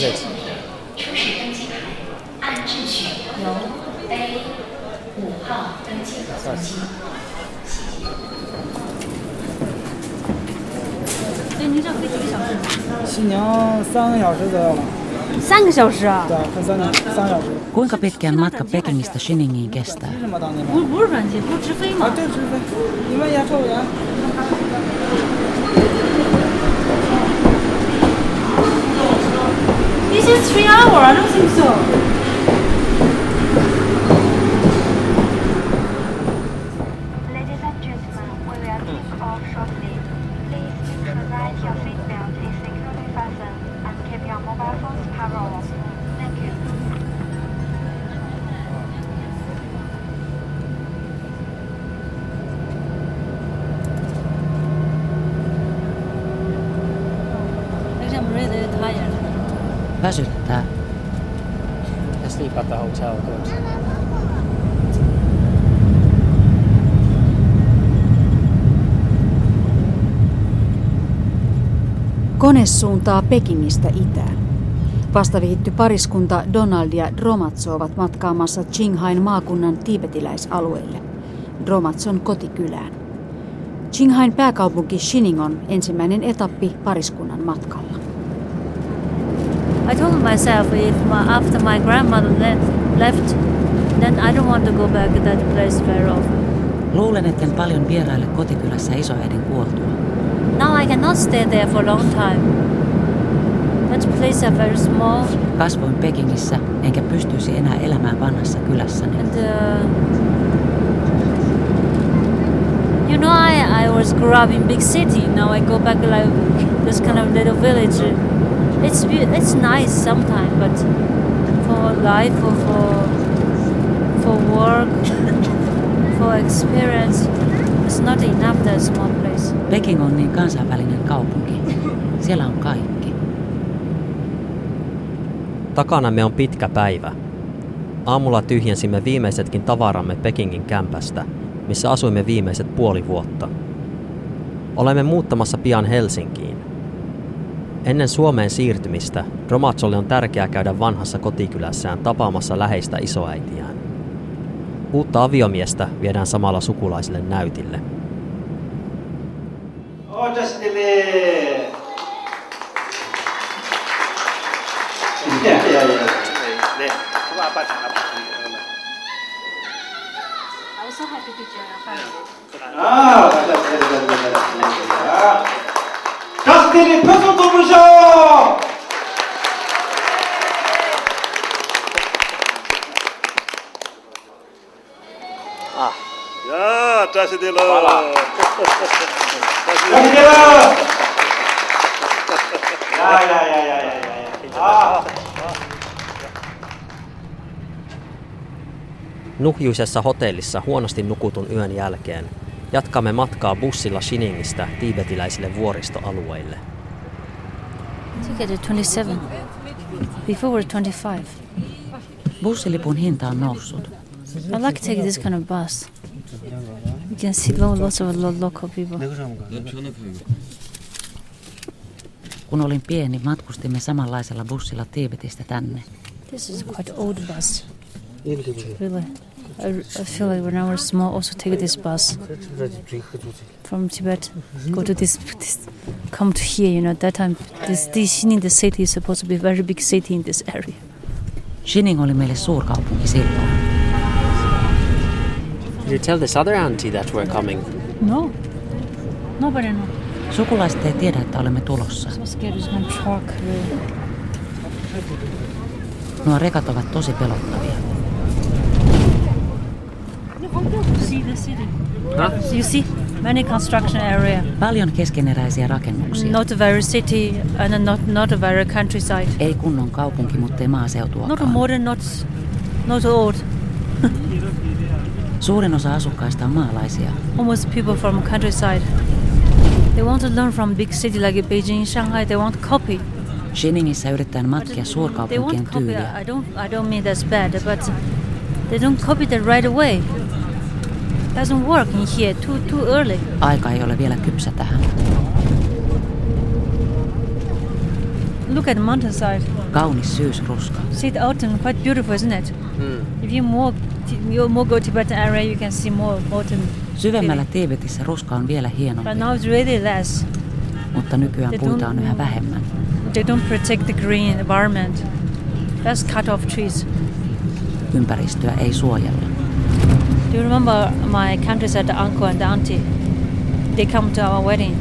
您 flight, 的 is 随 it? 身物品出示登机牌，按秩序由 A 五号登机口登机。哎，您这飞几个小时？西宁三个小时左右吧，三个小时啊？对，快三个三个小时。不不是转机，不是直飞啊，吗？对，直飞。你问一下售务员。This is three hour. I don't think so. The hotel, good. Kone suuntaa Pekingistä itään. Vastavihitty pariskunta Donald ja Dromatso ovat matkaamassa Qinghain maakunnan tiibetiläisalueelle, Dromatson kotikylään. Qinghain pääkaupunki Xining on ensimmäinen etappi pariskunnan matkalla. I told myself if my, after my grandmother left, left, then I don't want to go back to that place very often. Luulen, etten paljon vieraille kotikylässä isoäidin kuoltua. Now I cannot stay there for a long time. That place is very small, Kasvoin Pekingissä, enkä pystyisi enää elämään vanhassa kylässäni. and uh, you know I, I was grew up in big city. Now I go back like this kind of little village. It's it's nice sometimes, but for life or for for work, for experience, it's not enough that small place. Peking on niin kansainvälinen kaupunki. Siellä on kaikki. Takanamme on pitkä päivä. Aamulla tyhjensimme viimeisetkin tavaramme Pekingin kämpästä, missä asuimme viimeiset puoli vuotta. Olemme muuttamassa pian Helsinkiin. Ennen Suomeen siirtymistä Romatsolle on tärkeää käydä vanhassa kotikylässään tapaamassa läheistä isoäitiään. Uutta aviomiestä viedään samalla sukulaisille näytille. Odostele! that's it, that's it, that's it, that's it. join our family. Ah, 가스테리 표정 뽑으셔! 야, 짜시딜러. 가스테리! 야, 야, 야, 야, 야, 야, 야. 아. Nuhjuisessa hotellissa huonosti nukutun yön jälkeen jatkamme matkaa bussilla Shiningistä tiibetiläisille vuoristoalueille. Ticket is 27. Before we're 25. Bussilipun hinta on noussut. I like to take this kind of bus. You can see lo- lots of lo- local people. Kun olin pieni, matkustimme samanlaisella bussilla Tiibetistä tänne. This is quite old bus. Really. I, I feel like when I was small, also take this bus from Tibet, go to this, this come to here. You know, that time this this Xining, the city is supposed to be a very big city in this area. Shining oli meille suurkaupunki silloin. Did you tell this other auntie that we're coming? No, nobody know. Sukulaiset ei tiedä, että olemme tulossa. Nuo rekat ovat tosi pelottavia. See the city. You see many construction area. Paljon keskeneräisiä rakennuksia. Not a very city and not not a very countryside. Ei kunnon kaupunki, mutta ei Not maaseutuakaan. modern, not not old. Suurin osa asukkaista on maalaisia. Almost people from countryside. They want to learn from big city like Beijing, Shanghai. They want copy. Shiningissä yritetään matkia They suurkaupunkien tyyliä. I don't I don't mean that's bad, but They don't copy that right away. Doesn't work in here. Too too early. Aika ei ole vielä kypsä tähän. Look at the mountainside. Kaunis syysruska. See the autumn, quite beautiful, isn't it? Hmm. If you more, you more go Tibetan area, you can see more autumn. Syvemmällä Tiibetissä ruska on vielä hienompi, But now it's really less. mutta nykyään They puita on yhä vähemmän. They don't protect the green environment. Just cut off trees. Ympäristöä ei suojella. Do you remember my countryside uncle and auntie? They come to our wedding.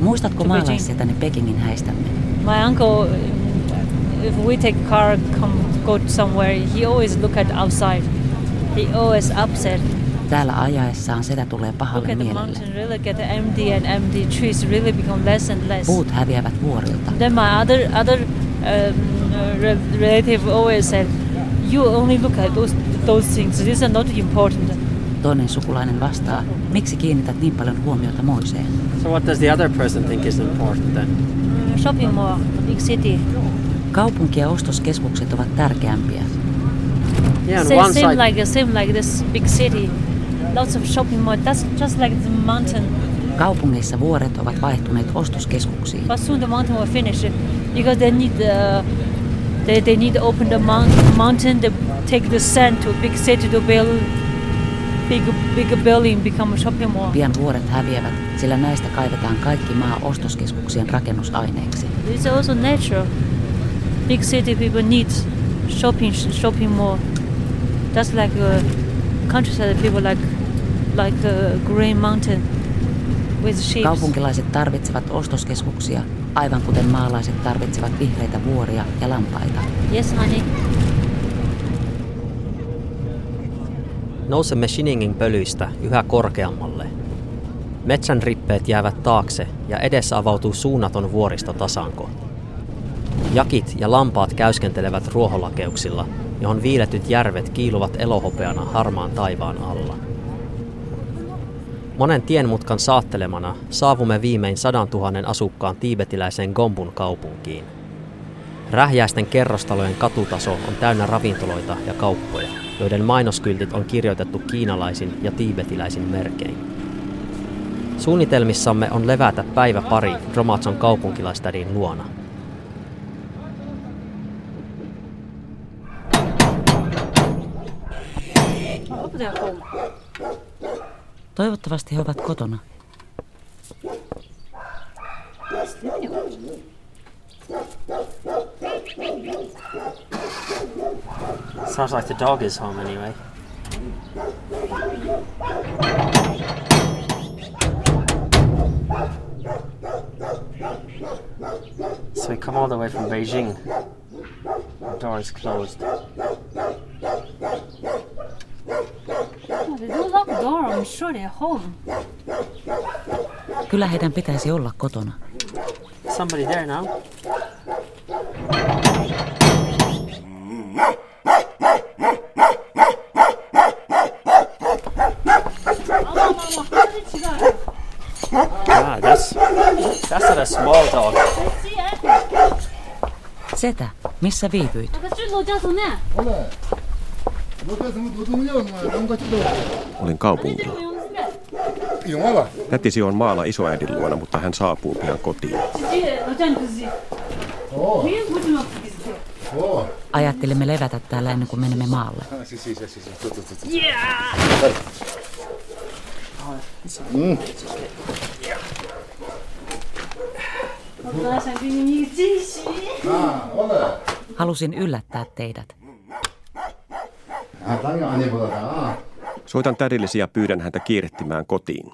Muistatko maalaisetäni Pekingin häistämme? My uncle, if we take car, come go somewhere, he always look at outside. He always upset. Täällä ajaessaan setä tulee Look pahalle the mielelle. mountain, really get empty and empty. Trees really become less and less. Puut häviävät vuorilta. Then my other other um, re- relative always said, "You only look at those those things. These are not important." Toinen sukulainen vastaa, miksi kiinnität niin paljon huomiota moiseen? So what does the other person think is important then? Mm, Shopping mall, big city. Kaupunki ja ostoskeskukset ovat tärkeämpiä. Yeah, on same, one same side, like same like this big city. Lots of shopping mall. That's just like the mountain. Kaupungeissa vuoret ovat vaihtuneet ostoskeskuksiin. But soon the mountain will finish because they need the they, they need to open the mount, mountain. They take the sand to a big city to build big big building, become a shopping mall. Pian vuoret häviävät, sillä näistä kaivetaan kaikki maa ostoskeskuksien rakennusaineeksi. It's also natural. Big city people need shopping shopping mall. Just like uh, countryside people like like uh, green mountain with sheep. Kaupunkilaiset tarvitsevat ostoskeskuksia, aivan kuten maalaiset tarvitsevat vihreitä vuoria ja lampaita. Yes, honey. Nousemme Shiningin pölyistä yhä korkeammalle. Metsän rippeet jäävät taakse ja edessä avautuu suunnaton vuoristotasanko. Jakit ja lampaat käyskentelevät ruoholakeuksilla, johon viiletyt järvet kiiluvat elohopeana harmaan taivaan alla. Monen tienmutkan saattelemana saavumme viimein sadan tuhannen asukkaan tiibetiläiseen Gombun kaupunkiin. Rähjäisten kerrostalojen katutaso on täynnä ravintoloita ja kauppoja, joiden mainoskyltit on kirjoitettu kiinalaisin ja tiibetiläisin merkein. Suunnitelmissamme on levätä päivä pari Dromatson kaupunkilaistädin luona. Toivottavasti he ovat kotona. Sounds like the dog is home anyway. So we come all the way from Beijing. The door is closed. They don't lock the door. I'm sure they're home. Kyllä heidän pitäisi olla kotona. Somebody there now. Mm-hmm. Ah, that's that's not a small dog. Setä, missä viipyit? Olin kaupungilla. Tätisi on maalla isoäidin luona, mutta hän saapuu pian kotiin. Ajattelimme levätä täällä ennen kuin menemme maalle. Halusin yllättää teidät. Soitan tädillesi ja pyydän häntä kiirehtimään kotiin.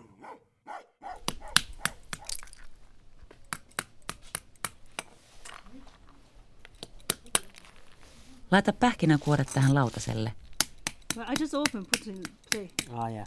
Laita pähkinänkuoret tähän lautaselle. I just open, put in play. Ah, yeah.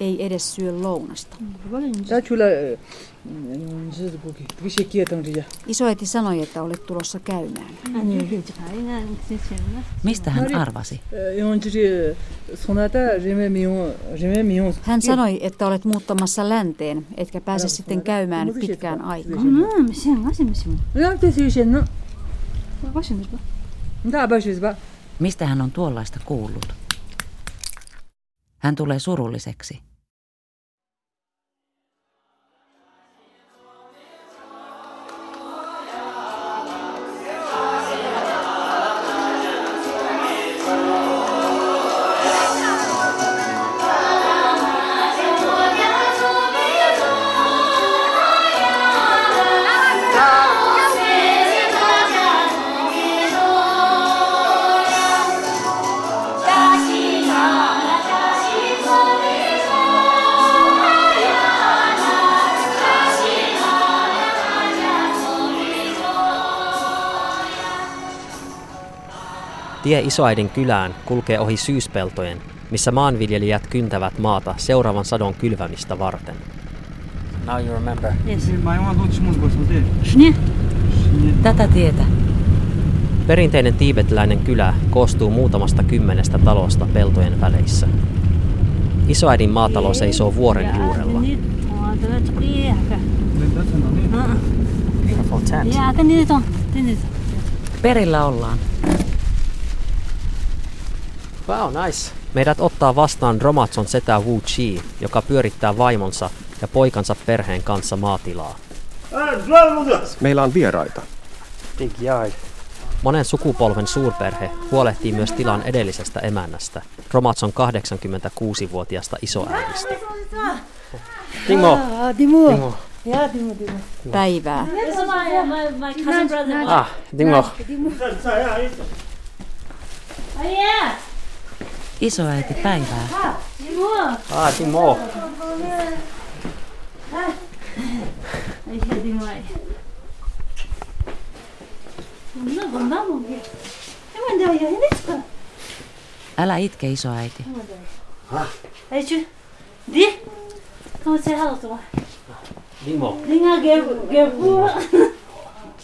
ei edes syö lounasta. Isoäiti sanoi, että olet tulossa käymään. Mistä hän arvasi? Hän sanoi, että olet muuttamassa länteen, etkä pääse sitten käymään pitkään aikaan. Mistä hän on tuollaista kuullut? Hän tulee surulliseksi. Tie isoäidin kylään kulkee ohi syyspeltojen, missä maanviljelijät kyntävät maata seuraavan sadon kylvämistä varten. Now you remember. Tätä tietä. Perinteinen tiibetiläinen kylä koostuu muutamasta kymmenestä talosta peltojen väleissä. Isoäidin maatalo seisoo vuoren juurella. Perillä ollaan. Wow, nice. Meidät ottaa vastaan Romatson setä Wu Chi, joka pyörittää vaimonsa ja poikansa perheen kanssa maatilaa. Meillä on vieraita. Monen sukupolven suurperhe huolehtii myös tilan edellisestä emännästä, Romatson 86-vuotiasta isoäidistä. Timo! Ah, Timo! Timo. Ja, Timo, Timo. Ah, Timo. Timo. Isoäiti päivää. Ah, Dingmo. Älä itke isoäiti. Dingmo.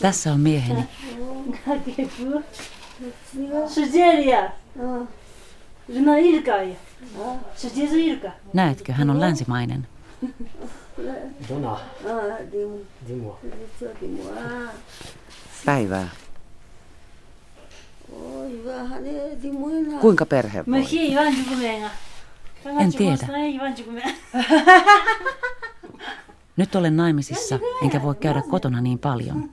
Tässä on mieheni. Näetkö, hän on länsimainen. Dona. Päivää. Kuinka perhe voi? En tiedä. Nyt olen naimisissa, enkä voi käydä kotona niin paljon.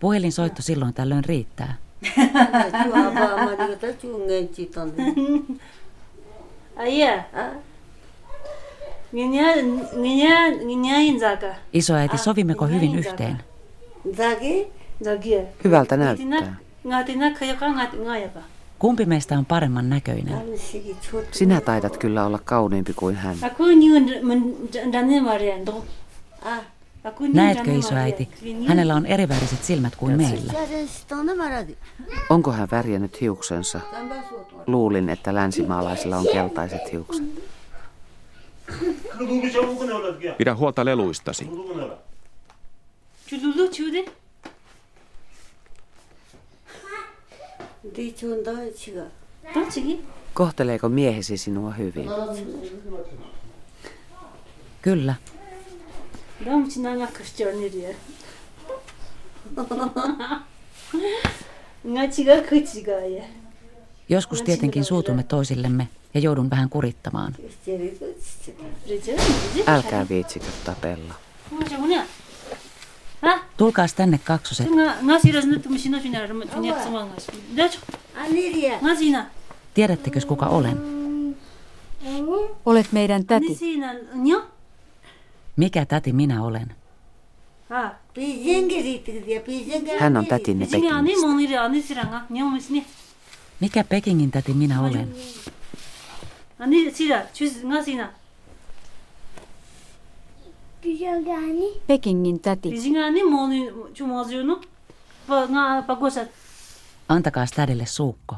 Puhelinsoitto silloin tällöin riittää. Isoäiti, sovimmeko hyvin yhteen? Hyvältä näyttää. Kumpi meistä on paremman näköinen? Sinä taidat kyllä olla kauniimpi kuin hän. Näetkö isoäiti? Hänellä on eriväriset silmät kuin meillä. Onko hän värjännyt hiuksensa? Luulin, että länsimaalaisilla on keltaiset hiukset. Pidä huolta leluistasi. Kohteleeko miehesi sinua hyvin? Kyllä. Joskus tietenkin suutumme toisillemme ja joudun vähän kurittamaan. Älkää viitsikö tapella. Tulkaas tänne kaksoset. Tiedättekö kuka olen? Olet meidän täti. Mikä täti minä olen? Hän on tätinne Pekingistä. Mikä Pekingin täti minä olen? Pekingin täti. Antakaa tädille suukko.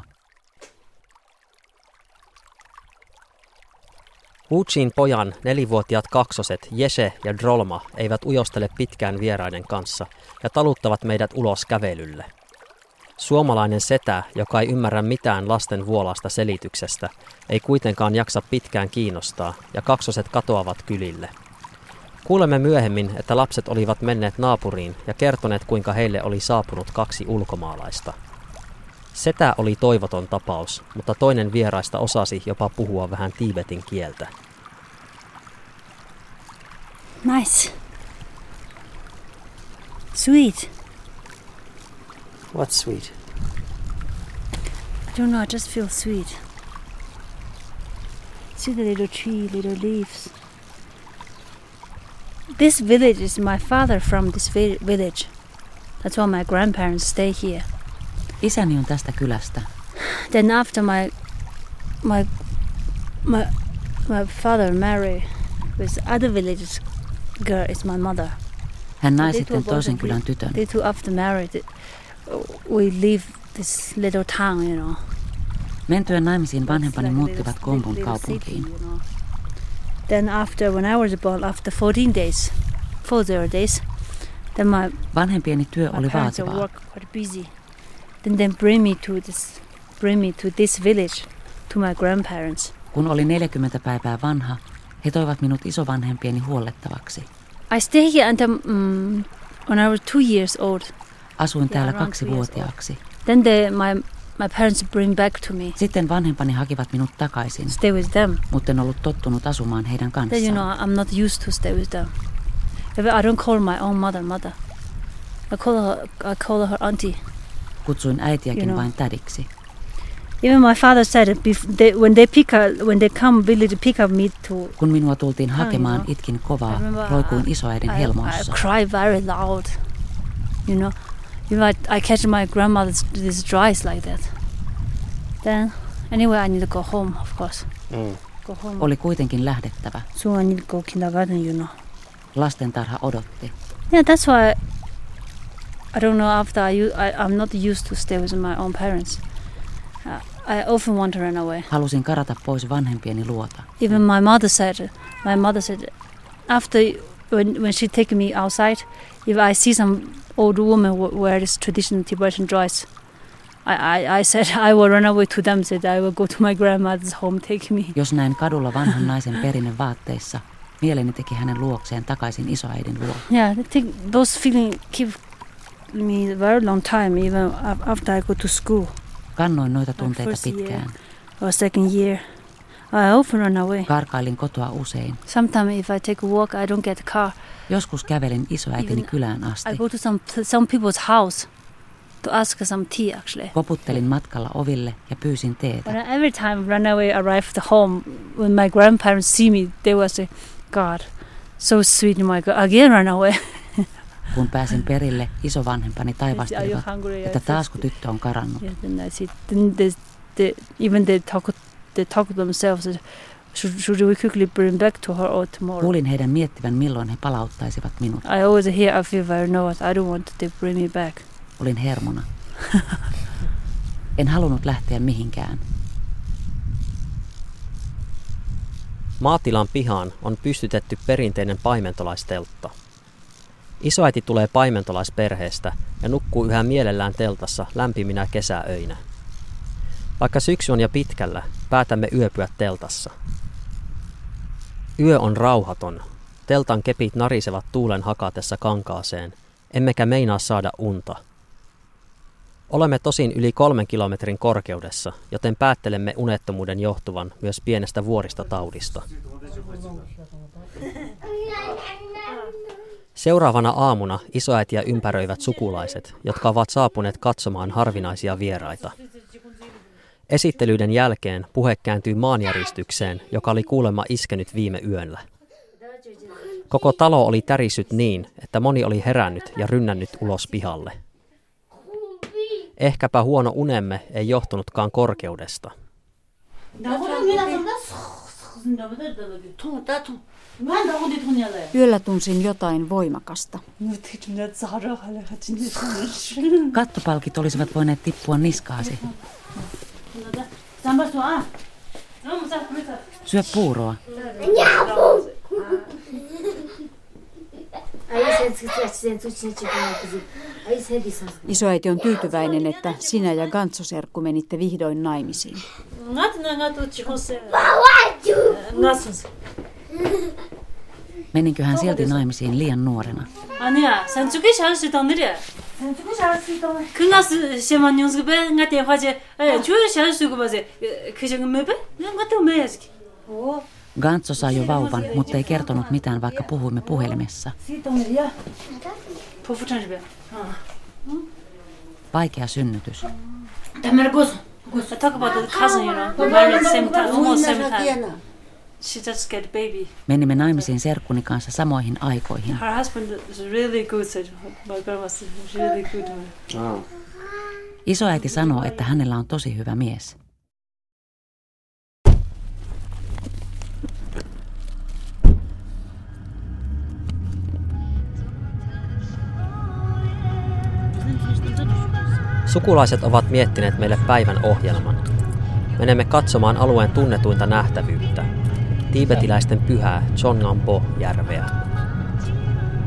Wuchin pojan nelivuotiaat kaksoset Jese ja Drolma eivät ujostele pitkään vieraiden kanssa ja taluttavat meidät ulos kävelylle. Suomalainen setä, joka ei ymmärrä mitään lasten vuolasta selityksestä, ei kuitenkaan jaksa pitkään kiinnostaa ja kaksoset katoavat kylille. Kuulemme myöhemmin, että lapset olivat menneet naapuriin ja kertoneet, kuinka heille oli saapunut kaksi ulkomaalaista. Setä oli toivoton tapaus, mutta toinen vieraista osasi jopa puhua vähän tiibetin kieltä. Nice. Sweet. What's sweet? I don't know, I just feel sweet. See the little tree, little leaves. This village is my father from this vi- village. That's why my grandparents stay here. Isäni on tästä kylästä. Then after my my my my father married with other village girl is my mother. Hän nai sitten toisen kylän tytön. They two after married, we leave this little town, you know. Mentyään naimisiin vanhempani muuttivat little kaupunkiin. Then after when I was born, after 14 days, 40 days, then my Vanhempieni työ oli vaativaa. Then they bring me to this, bring me to this village, to my grandparents. Kun oli 40 päivää vanha, he toivat minut isovanhempieni huollettavaksi. I stay here until um, when I was two years old. Asuin Yeah, täällä around kaksivuotiaaksi. Then they, my my parents bring back to me. Sitten vanhempani hakivat minut takaisin, Stay with them. mutta en ollut tottunut asumaan heidän Then you kanssaan. know I'm not used to stay with them. I don't call my own mother mother. I call her I call her auntie. Kutsuin äitiäkin You know. vain tädiksi. Even my father said they, when they pick up, when they come village pick up me to Kun minua tultiin Ah, hakemaan, you know. itkin I kovaa, remember roikuin I- isoäidin I, I helmoissa. cry very loud. You know, if I, I catch my grandmother's this dries like that. Then anyway, I need to go home, of course. Mm. Go home. Oli kuitenkin lähdettävä. So I need to go kindergarten, you know. Lastentarha odotti. Yeah, that's why I don't know. After I, I I'm not used to stay with my own parents. Uh, I often want to run away. Halusin karata pois vanhempieni luota. Even my mother said, my mother said, after when when she take me outside, if I see some old woman wear this traditional Tibetan dress, I, I, I said I will run away to them. Said I will go to my grandmother's home. Take me. Jos näin kadulla vanhan naisen perinnevaatteissa, mieleni teki hänen luokseen takaisin isoäidin luo. Yeah, I think those feeling keep me very long time, even af- after I go to school. Kannoin noita tunteita pitkään. or second year. I often run away. Karkailin kotoa usein. Sometimes if I take a walk, I don't get a car. Joskus kävelin isoäitini Even kylään asti. I go to some some people's house to ask some tea. Actually, Koputtelin matkalla oville ja pyysin teetä. I, every time run away, arrive the home, when my grandparents see me, they will say, "God, so sweet, my God, again run away." Kun pääsin perille, isovanhempani taivastelivat, että taasko said, tyttö on karannut. Yeah, then I see. Then they, they even they talk, they talk to themselves. that, Should, should we quickly bring back to her or tomorrow? Kuulin heidän miettivän, milloin he palauttaisivat minut. I always hear, I feel very. I don't want to bring me back. Olin hermona. En halunnut lähteä mihinkään. Maatilan pihaan on pystytetty perinteinen paimentolaisteltta. Isoäiti tulee paimentolaisperheestä ja nukkuu yhä mielellään teltassa lämpiminä kesäöinä. Vaikka syksy on jo pitkällä, päätämme yöpyä teltassa. Yö on rauhaton. Teltan kepit narisevat tuulen hakatessa kankaaseen, emmekä meinaa saada unta. Olemme tosin yli kolmen kilometrin korkeudessa, joten päättelemme unettomuuden johtuvan myös pienestä vuoristotaudista. Seuraavana aamuna isoäitiä ympäröivät sukulaiset, jotka ovat saapuneet katsomaan harvinaisia vieraita. Esittelyiden jälkeen puhe kääntyi maanjäristykseen, joka oli kuulemma iskenyt viime yöllä. Koko talo oli tärisyt niin, että moni oli herännyt ja rynnännyt ulos pihalle. Ehkäpä huono unemme ei johtunutkaan korkeudesta. Yöllä tunsin jotain voimakasta. Kattopalkit olisivat voineet tippua niskaasi. Syö puuroa. Isoäiti on tyytyväinen, että sinä ja Gantsoserkku menitte vihdoin naimisiin. Meninkö hän silti naimisiin liian nuorena? 아니야, 산 죽기 잘 수도 느려. 산 죽기 잘 수도. 그나스 시만 용스베 nga电话제, 에, 주요 잘 수고 봐세. 그 정도 매베? nga 또 매야지. 오. Gantso sai jo vauvan, mutta ei kertonut mitään, vaikka puhuimme puhelimessa. 시동이야. 포futan 집에. 아. Vaikea synnytys. 담을 고소. 고소. talk about the cousin, you know. Married at the same time, almost same time. She just get baby. Menimme naimisiin serkkuni kanssa samoihin aikoihin. Her husband is really good, said my grandma was really good. Oh. Isoäiti sanoo, että hänellä on tosi hyvä mies. Sukulaiset ovat miettineet meille päivän ohjelman. Menemme katsomaan alueen tunnetuinta nähtävyyttä, tiibetiläisten pyhää Chongampo-järveä.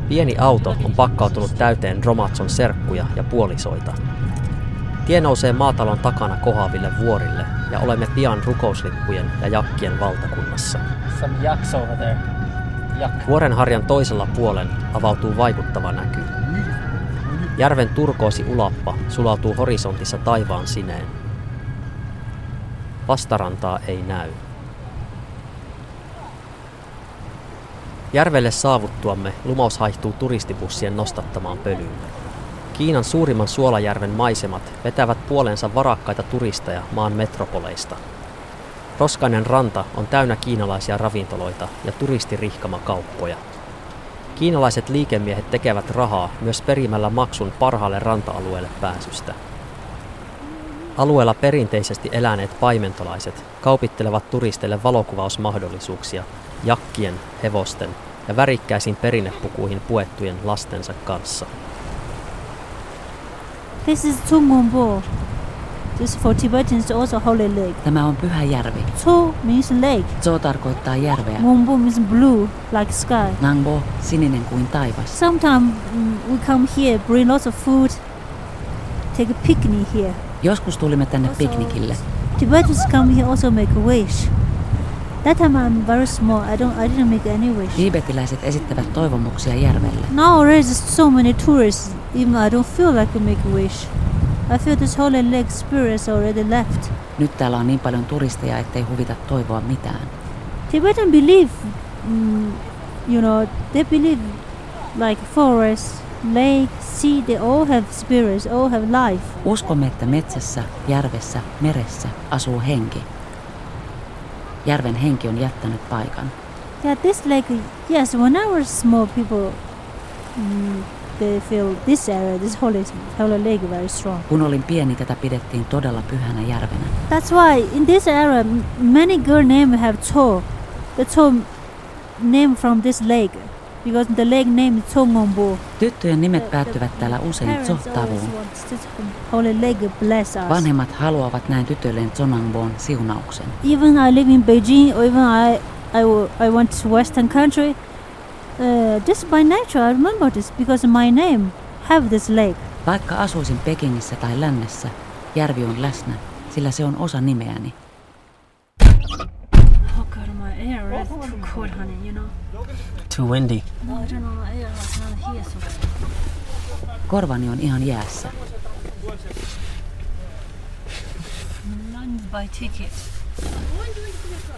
Pieni auto on pakkautunut täyteen Romatson serkkuja ja puolisoita. Tie nousee maatalon takana kohaville vuorille ja olemme pian rukouslippujen ja jakkien valtakunnassa. Vuorenharjan toisella puolen avautuu vaikuttava näky. Järven turkoosi ulappa sulautuu horisontissa taivaan sineen. Vastarantaa ei näy. Järvelle saavuttuamme lumaus haihtuu turistibussien nostattamaan pölyyn. Kiinan suurimman suolajärven maisemat vetävät puolensa varakkaita turisteja maan metropoleista. Roskainen ranta on täynnä kiinalaisia ravintoloita ja turistirihkama kauppoja. Kiinalaiset liikemiehet tekevät rahaa myös perimällä maksun parhaalle ranta-alueelle pääsystä. Alueella perinteisesti eläneet paimentolaiset kaupittelevat turisteille valokuvausmahdollisuuksia jakkien, hevosten ja värikkäisiin perinnepukuihin puettujen lastensa kanssa. This is Tungumbo. This for Tibetans also holy lake. Tämä on pyhä järvi. Cho means lake. Zo tarkoittaa järveä. Ngumbo means blue, like sky. Nangbo, sininen kuin taivas. Sometimes mm, we come here, bring lots of food, take a picnic here. Joskus tulimme tänne piknikille. Tibetans come here also make a wish. That time I'm very small. I don't. I didn't make any wish. Tiibetiläiset esittävät toivomuksia järvelle. Nowadays there's so many tourists. Even I don't feel like I make a wish. I feel this spirit is already left. Nyt täällä on niin paljon turisteja, ettei huvita toivoa mitään. Tibetan believe, mm, you know, they believe like forest, lake, sea, they all have spirits, all have life. Uskomme, että metsässä, järvessä, meressä asuu henki. Järven henki on jättänyt paikan. Yeah, this lake, yes, when I was small, people, mm, they feel this area, this holy, holy lake very strong. Kun olin pieni, tätä pidettiin todella pyhänä järvenä. That's why in this area, many girl name have Cho. The Cho name from this lake, because the lake name is Chongombo. Tyttöjen nimet päättyvät täällä usein us. Vanhemmat haluavat näin tytöilleen Zonangboon siunauksen. even I live in Beijing, or even I, I, I went to Western country, uh, this by nature, I remember this because my name have this lake. Vaikka asuisin Pekingissä tai lännessä, järvi on läsnä, sillä se on osa nimeäni. Oh God, my air is too cold, honey. You know too windy. Korvani on ihan jäässä.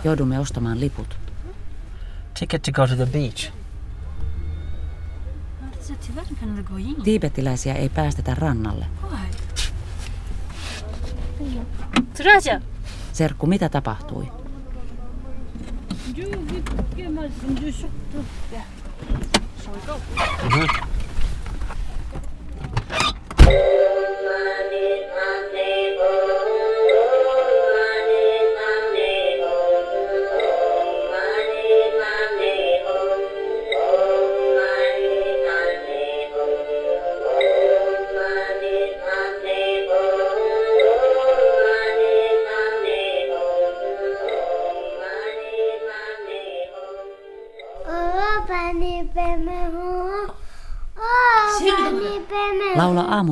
Joudumme ostamaan liput. Ticket to go to the beach. Tiibetiläisiä ei päästetä rannalle. Serkku, mitä tapahtui? 就给给嘛，就少点，少一个。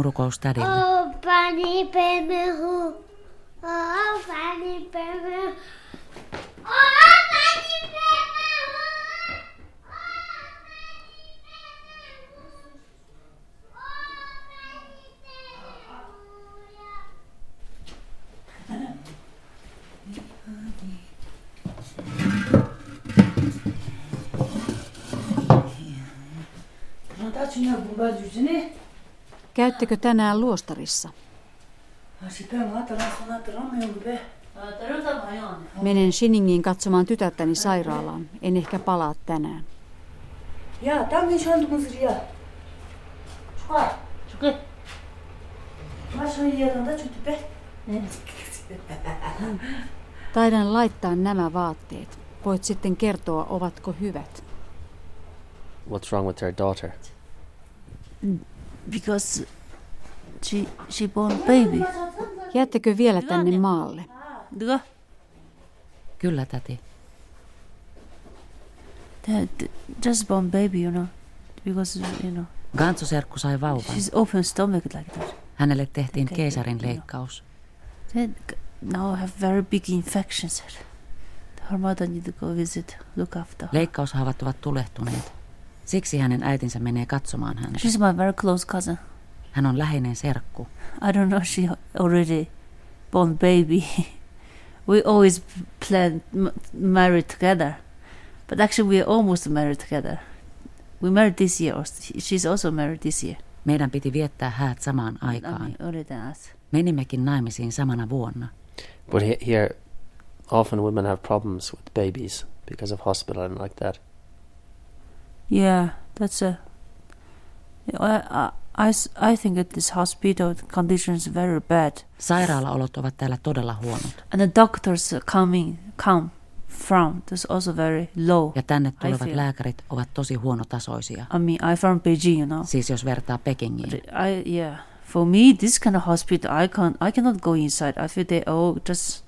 muruko austarin. O, pani pemehu. Käyttekö tänään luostarissa? Menen Shiningiin katsomaan tytärtäni sairaalaan. En ehkä palaa tänään. Ja, tämä on Taidan laittaa nämä vaatteet. Voit sitten kertoa, ovatko hyvät. What's wrong with her daughter? Mm. Because she she born baby. Jäättekö vielä tänne maalle? 누가? Kyllä, täti. That just born baby, you know, because you know Gantsoserkku sai vauvan. she's open stomach like that. Hänelle tehtiin Okay, keisarin okay. leikkaus. Then now I have very big infections. Her mother need to go visit, look after. her. Leikkaushaavat ovat tulehtuneet. Siksi hänen äitinsä menee katsomaan häntä. She's my very close cousin. Hän on läheinen serkku. I don't know she already born baby. we always plan m- marry together, but actually we are almost married together. We married this year. She's also married this year. Meidän piti viettää häät samaan I aikaan. us. Menimmekin naimisiin samana vuonna. But he- here, often women have problems with babies because of hospital and like that. Yeah, that's a. I, I, I think that this hospital condition is very bad, Sairaalaolot ovat täällä todella huonot. and the doctors coming come from is also very low. Ja tänne I tulevat lääkärit ovat tosi huonotasoisia. I mean, I from Beijing, you know. Siis jos vertaa Pekingiin. But I yeah. For me, this kind of hospital, I can't. I cannot go inside. I feel they all just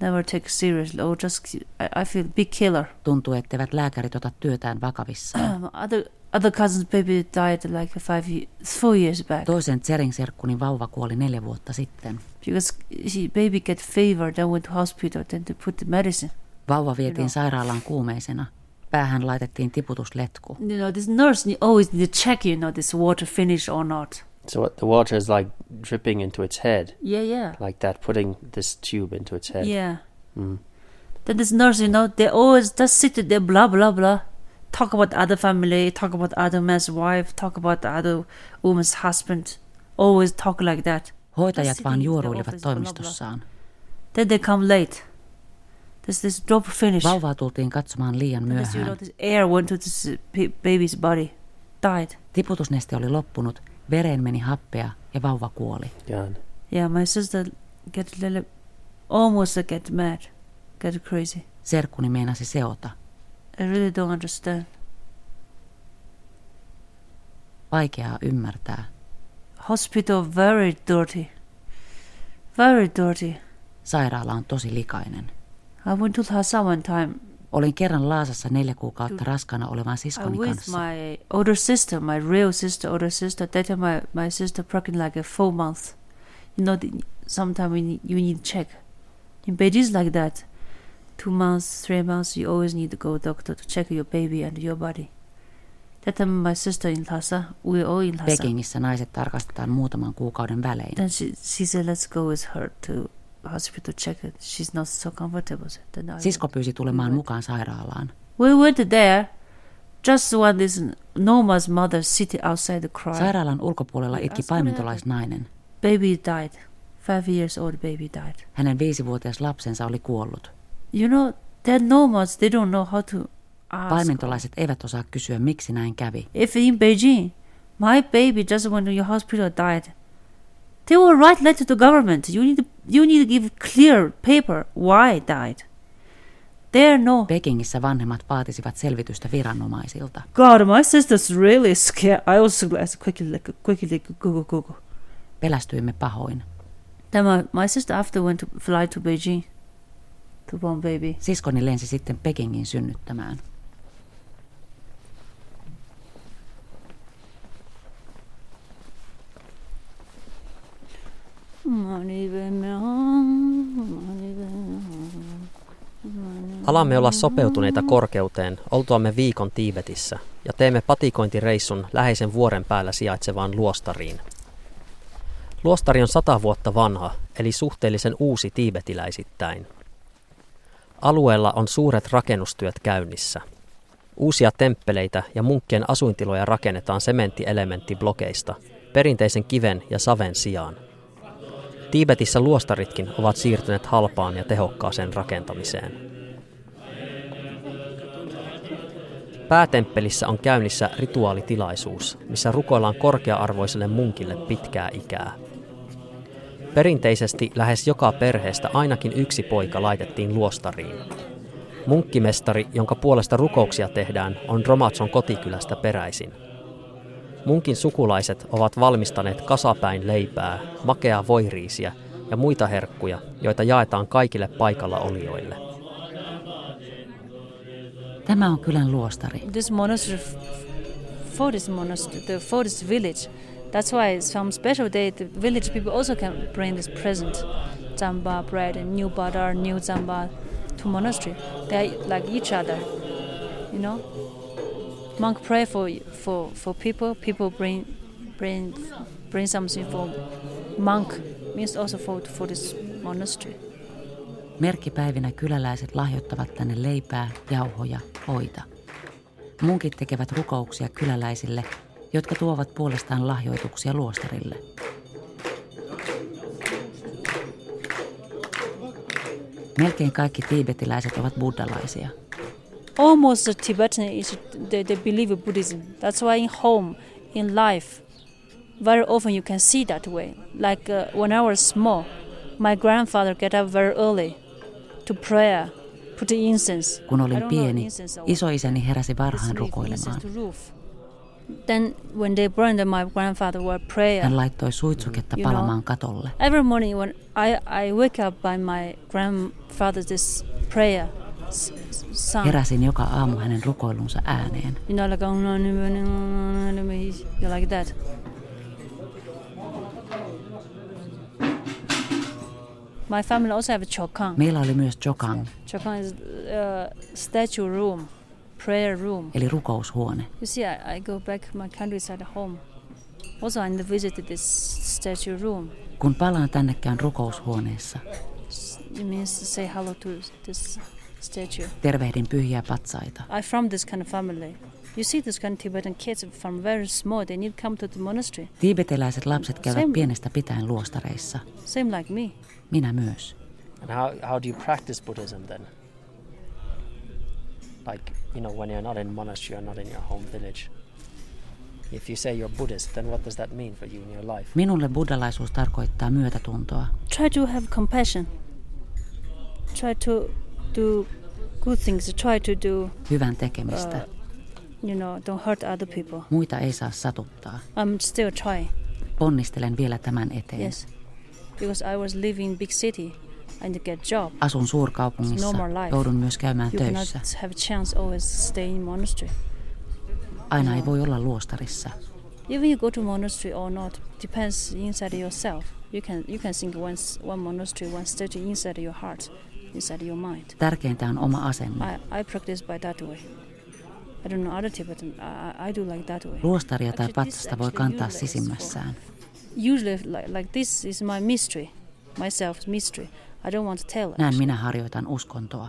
never take seriously. Or just I, I feel big killer. Tuntuu, etteivät lääkärit ota työtään vakavissaan. other other cousins' baby died like five, four years back Toisen Tserin serkkuni vauva kuoli neljä vuotta sitten. because she baby get fever. Then went to hospital. Then they put the medicine. Vauva vietiin Joo. sairaalaan kuumeisena. Päähän laitettiin tiputusletku. You know, this nurse always need to check. You know, this water finish or not. So what, the water is like dripping into its head, Yeah, yeah, like that, putting this tube into its head. yeah. Mm. Then this nurse, you know, they always just sit there, blah blah blah, talk about other family, talk about other man's wife, talk about the other woman's husband, always talk like that. Hoitajat Just vaan sitting in the juoruilivat office, blah, blah, blah. toimistossaan. Then they come late. There's this drop finish. Vauvaa tultiin katsomaan liian Then this, you know, myöhään. this air went to this uh, baby's body, died. Tiputusneste oli loppunut, vereen meni happea ja vauva kuoli. Yeah. Yeah, my sister get little, almost get mad, get crazy. Serkkuni meinasi seota. I really don't understand. Vaikeaa ymmärtää. Hospital very dirty, very dirty. Sairaala on tosi likainen. I went to Lhasa one time. Olin kerran Laasassa neljä kuukautta raskaana olevan I siskoni with kanssa. my older sister, my real sister, older sister. That time my, my sister pregnant like a four month. You know, the, sometime we need, you need check. In is like that. Two months, three months, you always need to go doctor to check your baby and your body. That time my sister in Lhasa, we all in Lhasa. Pekingissä naiset tarkastetaan muutaman kuukauden välein. Then she, she said, let's go with her to hospital check it. She's not so comfortable. Then Sisko pyysi tulemaan mukaan sairaalaan. We went there just when this Norma's mother sitting outside the cry. Sairaalan ulkopuolella itki paimentolaisnainen. Baby died. Five years old baby died. Hänen viisivuotias lapsensa oli kuollut. You know, they're Normas, they don't know how to ask. Paimentolaiset eivät osaa kysyä, miksi näin kävi. If in Beijing, my baby just went to your hospital died, they will write letter to government. You need to, you need to give clear paper why died. There no. Pekingissä vanhemmat vaatisivat selvitystä viranomaisilta. God, my sister's really scared. I also glass quickly, like, quickly Google, Google. Pelästyimme pahoin. Then my, my sister after went to fly to Beijing to born baby. Siskoni lensi sitten Pekingin synnyttämään. Alamme olla sopeutuneita korkeuteen oltuamme viikon Tiibetissä ja teemme patikointireissun läheisen vuoren päällä sijaitsevaan luostariin. Luostari on sata vuotta vanha, eli suhteellisen uusi tiibetiläisittäin. Alueella on suuret rakennustyöt käynnissä. Uusia temppeleitä ja munkkien asuintiloja rakennetaan sementtielementtiblokeista, perinteisen kiven ja saven sijaan. Tiibetissä luostaritkin ovat siirtyneet halpaan ja tehokkaaseen rakentamiseen. Päätemppelissä on käynnissä rituaalitilaisuus, missä rukoillaan korkea-arvoiselle munkille pitkää ikää. Perinteisesti lähes joka perheestä ainakin yksi poika laitettiin luostariin. Munkkimestari, jonka puolesta rukouksia tehdään, on Romatson kotikylästä peräisin. Munkin sukulaiset ovat valmistaneet kasapäin leipää, makeaa voiriisiä ja muita herkkuja, joita jaetaan kaikille paikalla olijoille. Tämä on kylän luostari. This monastery, Fortis monastery, the Fortis village, that's why some special day the village people also can bring this present, zamba bread and new butter, new zamba to monastery. They like each other, you know. Monk pray for for for people. People bring bring bring something for monk means also for for this monastery. Merkkipäivinä kyläläiset lahjoittavat tänne leipää, jauhoja, voita. Munkit tekevät rukouksia kyläläisille, jotka tuovat puolestaan lahjoituksia luostarille. Melkein kaikki tiibetiläiset ovat buddhalaisia. Almost the Tibetan is they, they believe in Buddhism. That's why in home, in life, very often you can see that way. Like uh, when I was small, my grandfather get up very early to prayer, put the incense. Kun olin pieni, isoisäni heräsi varhain rukoilemaan. Then when they burned my grandfather were prayer. Hän laittoi suitsuketta palamaan katolle. Every morning when I, I wake up by my grandfather's this prayer. Heräsin joka aamu hänen rukoilunsa ääneen. My family also have a chokang. Meillä oli myös chokang. Chokang is a statue room, prayer room. Eli rukoushuone. You see, I, I go back my countryside home. Also, I visited this statue room. Kun palaan tänne käyn rukoushuoneessa. It means to say hello to this statue. Tervehdin pyhiä patsaita. I'm from this kind of family. You see this kind of Tibetan kids from very small, they need come to the monastery. Tiibetiläiset lapset käyvät Same. pienestä pitäen luostareissa. Same like me. Minä myös. And how, how do you practice Buddhism then? Like, you know, when you're not in monastery, you're not in your home village. If you say you're Buddhist, then what does that mean for you in your life? Minulle buddhalaisuus tarkoittaa myötätuntoa. Try to have compassion. Try to do good things. Try to do hyvän tekemistä. Uh, you know, don't hurt other people. Muita ei saa satuttaa. I'm still trying. Ponnistelen vielä tämän eteen. Yes because I was living in big city and get job. Asun suurkaupungissa. Joudun myös käymään you töissä. have chance always stay in monastery. Aina ei voi olla luostarissa. Even you go to monastery or not, depends inside yourself. You can you can think one one monastery, one statue inside your heart, inside your mind. Tärkeintä on oma asenne. I, I practice by that way. I don't know other. I, I do like that way. Luostaria tai patsasta voi kantaa sisimmässään usually like, like this is my mystery, myself mystery. I don't want to tell. Näin minä harjoitan uskontoa.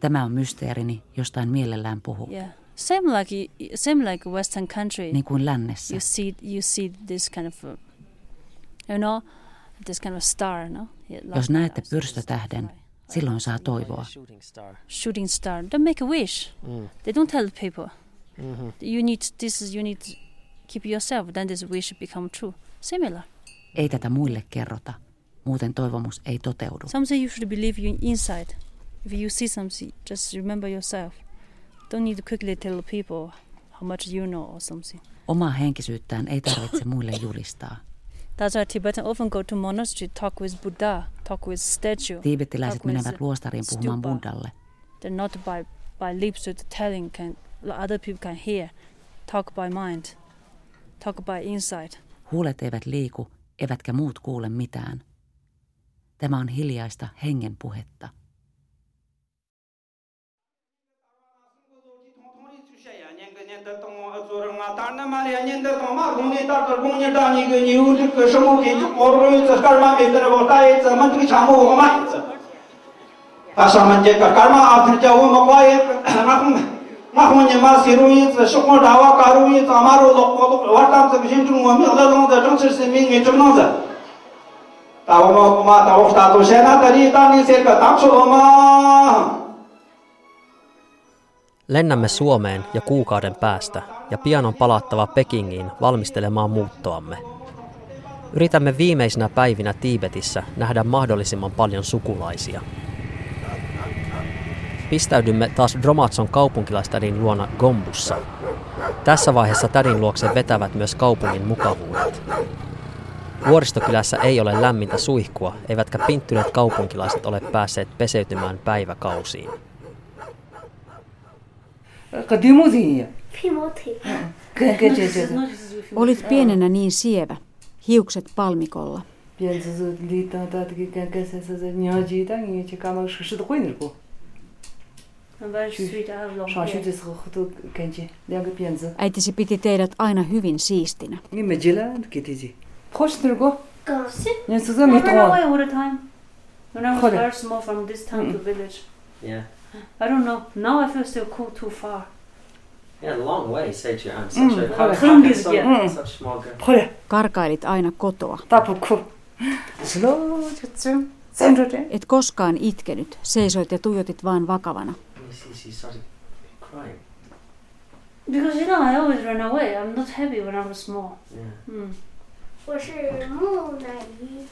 Tämä on mysteerini, jostain mielellään puhu. Yeah. Same like same like Western country. Niin kuin lännessä. You see you see this kind of you know this kind of star, no? Yeah, Jos näette pyrstötähden, silloin saa toivoa. Shooting star. Don't make a wish. Mm. They don't tell people. Mm-hmm. You need this. You need keep yourself. Then this wish become true. Similar. Ei tätä muille kerrota. Muuten toivomus ei toteudu. Something you should believe you inside. If you see something, just remember yourself. Don't need to quickly tell people how much you know or something. Omaa henkisyyttään ei tarvitse muille julistaa. That's why Tibetan often go to monastery, talk with Buddha, talk with statue. Tiibettiläiset menevät luostariin puhumaan Buddhalle. They're not by, by lips to telling, can, other people can hear. Talk by mind, talk by inside. Huulet eivät liiku, eivätkä muut kuule mitään. Tämä on hiljaista hengen puhetta. nga tar na ma re nyen de ta ma gung ni ta ta gung ni da ni ge ni u de ke shmo ge ji or ro ta kar ma me de ro ta ye ta man tri cha mo ho ma ta sa man je ka kar ma a thir cha wo ma kwa ye ma khum ma khum ni ma si ru ye ta shuk mo da wa ka ru ye ta ma ro lo ko wa ta ta jin chung mo mi ala dong da chung se se mi mi chung no da ta wo ma ta wo ta to she na ta ri ta ni se ka ta cho ma Lennämme Suomeen jo kuukauden päästä ja pian on palattava Pekingiin valmistelemaan muuttoamme. Yritämme viimeisinä päivinä Tiibetissä nähdä mahdollisimman paljon sukulaisia. Pistäydymme taas Dromatson kaupunkilaistädin luona Gombussa. Tässä vaiheessa tädin luokse vetävät myös kaupungin mukavuudet. Vuoristokylässä ei ole lämmintä suihkua, eivätkä pinttyneet kaupunkilaiset ole päässeet peseytymään päiväkausiin. Olit pienenä niin sievä, hiukset palmikolla. Äitisi piti teidät aina hyvin siistinä. Yeah. I don't know. Now I feel still cool too far. Yeah, long way, say to your aunt. Mm, Such a- how- how can so- Mm. such small girl- Karkailit aina kotoa. Slow, Et koskaan itkenyt, seisoit ja tuijotit vaan vakavana. You see, she started crying. Because you know, I always ran away. I'm not happy when I was small. Yeah. Mm. 我是木乃伊。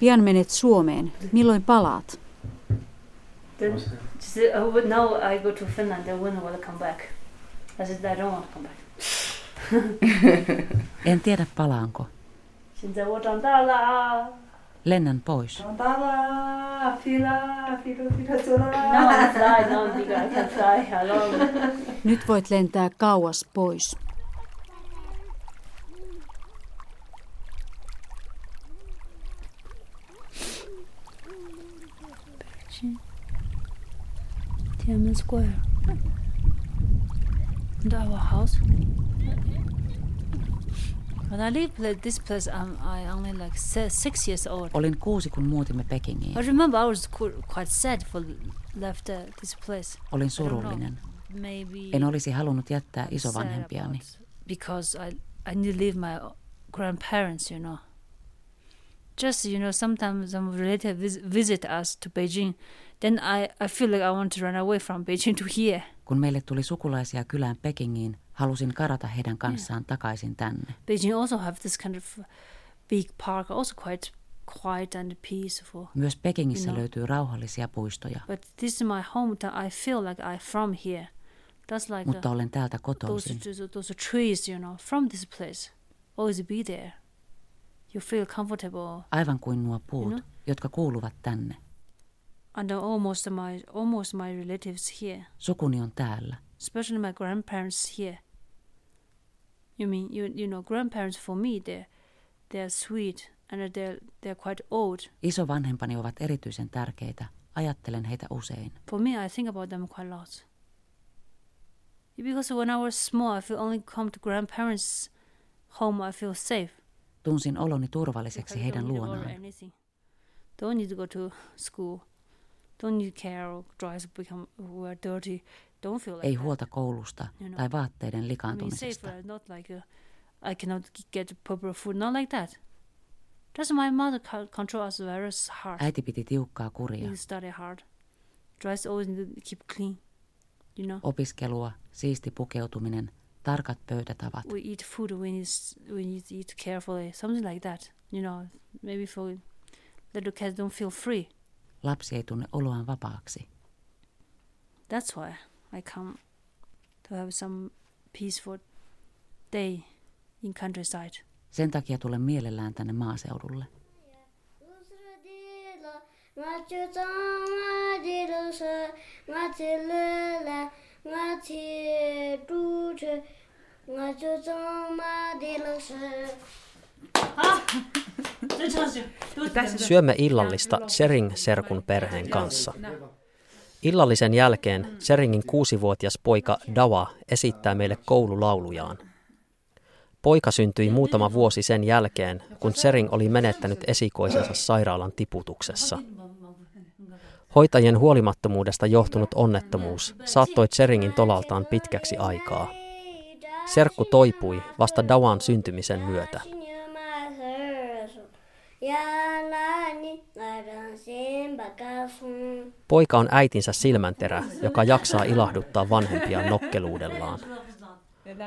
Pian menet Suomeen. Milloin palaat? Oh, now I go to Finland, then come back? I don't want to come back. en tiedä palaanko. Lennän pois. Nyt voit lentää kauas pois. Tiananmen Square. And our house. When I leave this place, I'm I only like six years old. Olin kuusi, kun muutimme Pekingiin. I remember I was quite sad for left uh, this place. Olin I don't know, surullinen. Maybe En olisi halunnut jättää isovanhempiani. because I I need to leave my grandparents, you know. Just you know, sometimes some relative vis- visit us to Beijing, then I, I feel like I want to run away from Beijing to here. Kun meille tuli sukulaisia kylään Pekingiin, halusin karata heidän kanssaan takaisin tänne. Beijing also have this kind of big park, also quite quiet and peaceful. Myös Pekingissä you know. löytyy rauhallisia puistoja, But this is my hometown. I feel like I from here. That's like mutta uh, olen täältä those, kotoisin. those those trees, you know, from this place. Always be there. You feel comfortable. Aivan kuin nuo puut, You know? jotka kuuluvat tänne. And almost my almost my relatives here, Sukuni on täällä. especially my grandparents here. You mean you you know grandparents for me they they are sweet and they're they're quite old. Isovanhempani ovat erityisen tärkeitä. Ajattelen heitä usein. For me, I think about them quite a lot. Because when I was small, I feel only come to grandparents' home, I feel safe. Tunsin oloni turvalliseksi heidän luonaan. Don't need to go to school. Ei huolta koulusta You know. tai vaatteiden likaantumisesta. safer, not like uh, I cannot get proper food. Not like that. Just my mother co- control us very hard. Äiti piti tiukkaa kuria. We study hard. Dress always keep clean. You know. Opiskelua, siisti pukeutuminen, tarkat pöytätavat. we eat food s- we need to eat carefully something like that you know maybe for little kids don't feel free Lapsi ei tunne oloaan vapaaksi. that's why i come to have some peaceful day in countryside Sen takia tulen mielellään tänne maaseudulle. ngã Syömme illallista Sering-serkun perheen kanssa. Illallisen jälkeen Seringin kuusivuotias poika Dawa esittää meille koululaulujaan. Poika syntyi muutama vuosi sen jälkeen, kun Sering oli menettänyt esikoisensa sairaalan tiputuksessa. Hoitajien huolimattomuudesta johtunut onnettomuus saattoi Seringin tolaltaan pitkäksi aikaa. Serkku toipui vasta Dawan syntymisen myötä. Poika on äitinsä silmänterä, joka jaksaa ilahduttaa vanhempia nokkeluudellaan.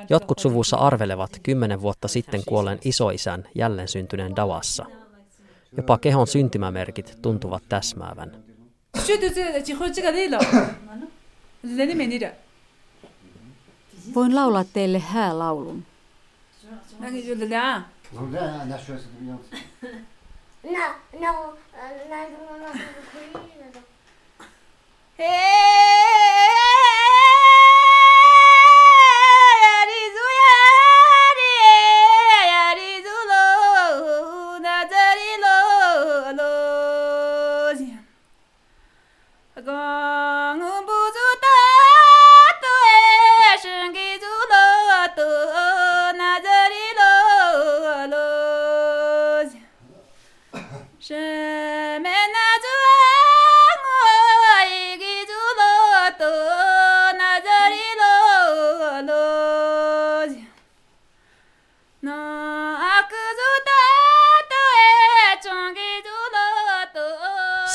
Jotkut suvussa arvelevat kymmenen vuotta sitten kuolleen isoisän jälleen syntyneen Davassa. Jopa kehon syntymämerkit tuntuvat täsmäävän. Voin laulaa teille häälaulun. 那那我呃那那那可以那种。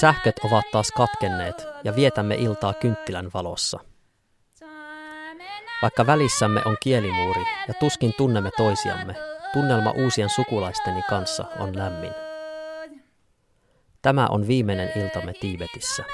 Sähköt ovat taas katkenneet ja vietämme iltaa kynttilän valossa. Vaikka välissämme on kielimuuri ja tuskin tunnemme toisiamme, tunnelma uusien sukulaisteni kanssa on lämmin. Tämä on viimeinen iltamme Tiibetissä.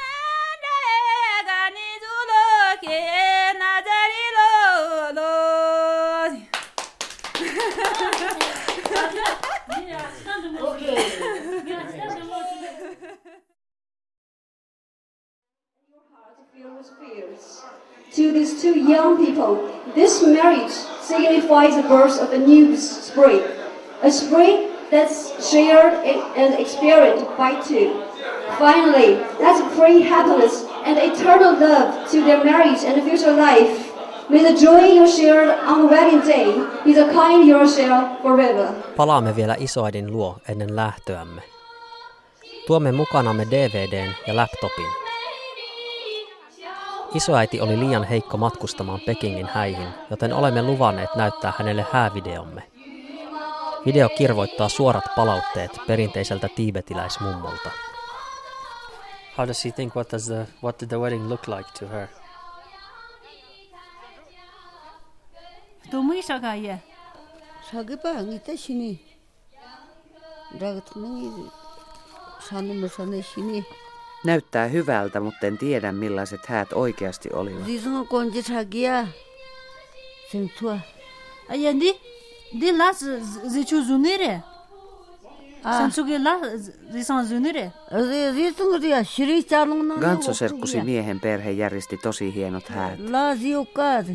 To these two young people, this marriage signifies the birth of a new spring, a spring that's shared and experienced by two. Finally, let's pray happiness and eternal love to their marriage and future life. May the joy you shared on the wedding day be the kind you'll share forever. Palaamme vielä isoäidin luo ennen lähtöämme. Tuomme mukanamme DVDn ja laptopin. Isoäiti oli liian heikko matkustamaan Pekingin häihin, joten olemme luvanneet näyttää hänelle häävideomme. Video kirvoittaa suorat palautteet perinteiseltä tiibetiläismummolta. How does she think what does the what did the wedding look like to her? Думай Näyttää hyvältä, mutta en tiedä millaiset häät oikeasti olivat. Disung konji chagia. Sen tuo. Ajandi, di las zichu zunire. Ganso serkkusi miehen perhe järjesti tosi hienot häät. La ziukkaat.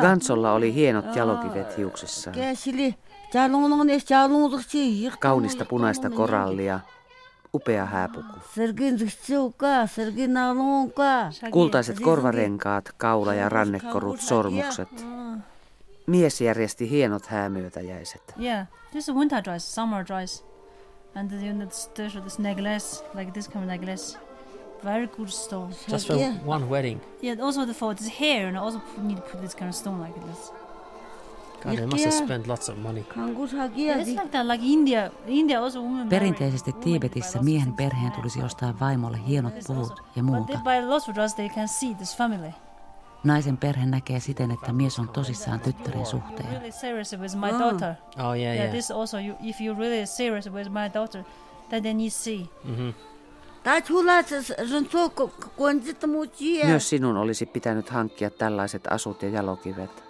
Gansolla oli hienot jalokivet hiuksissaan. Kaunista punaista korallia. Upea hääpuku. Kultaiset korvarenkaat, kaula- ja rannekorut, sormukset. Mies järjesti hienot häämyötäjäiset. Yeah, this is winter dress, summer dress. And you know, this, this necklace, like this kind of necklace. Very good stone. Just for yeah. one wedding. Yeah, also the for this hair, and also need to put this kind of stone like this. God, they must have spent lots of money. Perinteisesti Tiibetissä miehen perheen tulisi ostaa vaimolle hienot puvut ja muuta. they buy lots of dress, they can see this family. Naisen perhe näkee siten, että mies on tosissaan tyttären suhteen. Really serious with my daughter. Oh, yeah, yeah. This also, you, if you're really serious with my daughter, then they need to see. Mm-hmm. Myös sinun olisi pitänyt hankkia tällaiset asut ja jalokivet.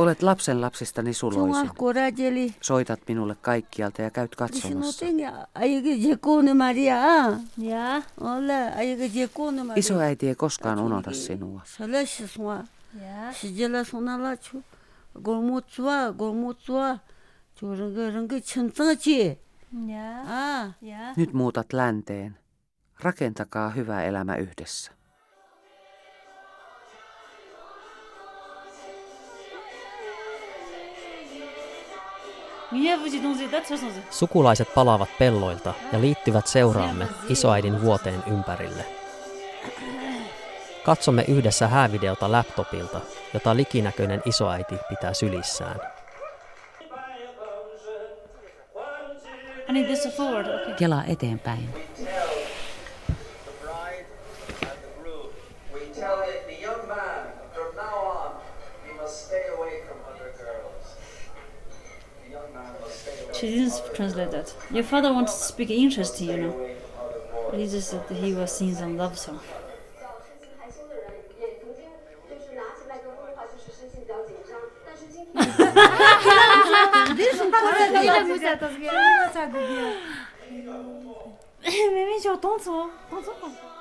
Olet lapsen lapsistani suloisi. Soitat minulle kaikkialta ja käyt katsomassa. Isoäiti ei koskaan unohda sinua. Nyt muutat länteen. Rakentakaa hyvä elämä yhdessä. Sukulaiset palaavat pelloilta ja liittyvät seuraamme isoäidin vuoteen ympärille. Katsomme yhdessä häävideota laptopilta, jota likinäköinen isoäiti pitää sylissään. Kelaa eteenpäin. She didn't translate that. Your father wanted to speak English you, know. But he just said that he was singing some love song. Maybe she'll don't so. Don't so.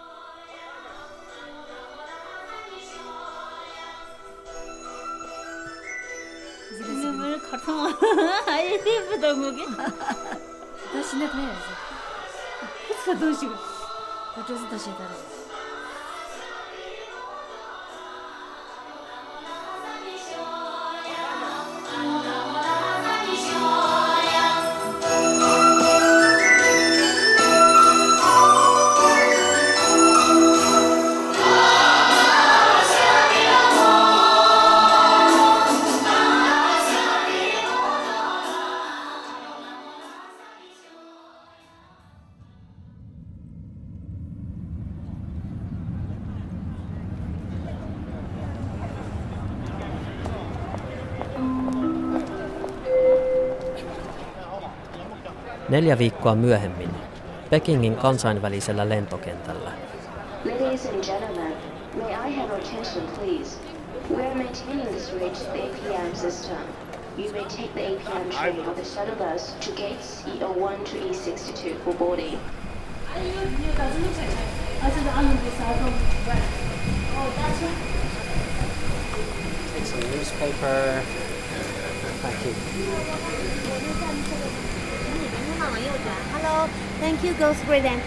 눈을 가통 아예 예쁘던 거게 다시 내 해야지 그래서 도시고 어째서 다시 해달라 Neljä viikkoa myöhemmin Pekingin kansainvälisellä lentokentällä. Ladies and gentlemen, may I have your attention please? We are maintaining this rate to the APM system. You may take the APM train or the shuttle bus to gates E01 to E62 for boarding. Take some newspaper. Thank you. Hello, thank you, Ghost Bread and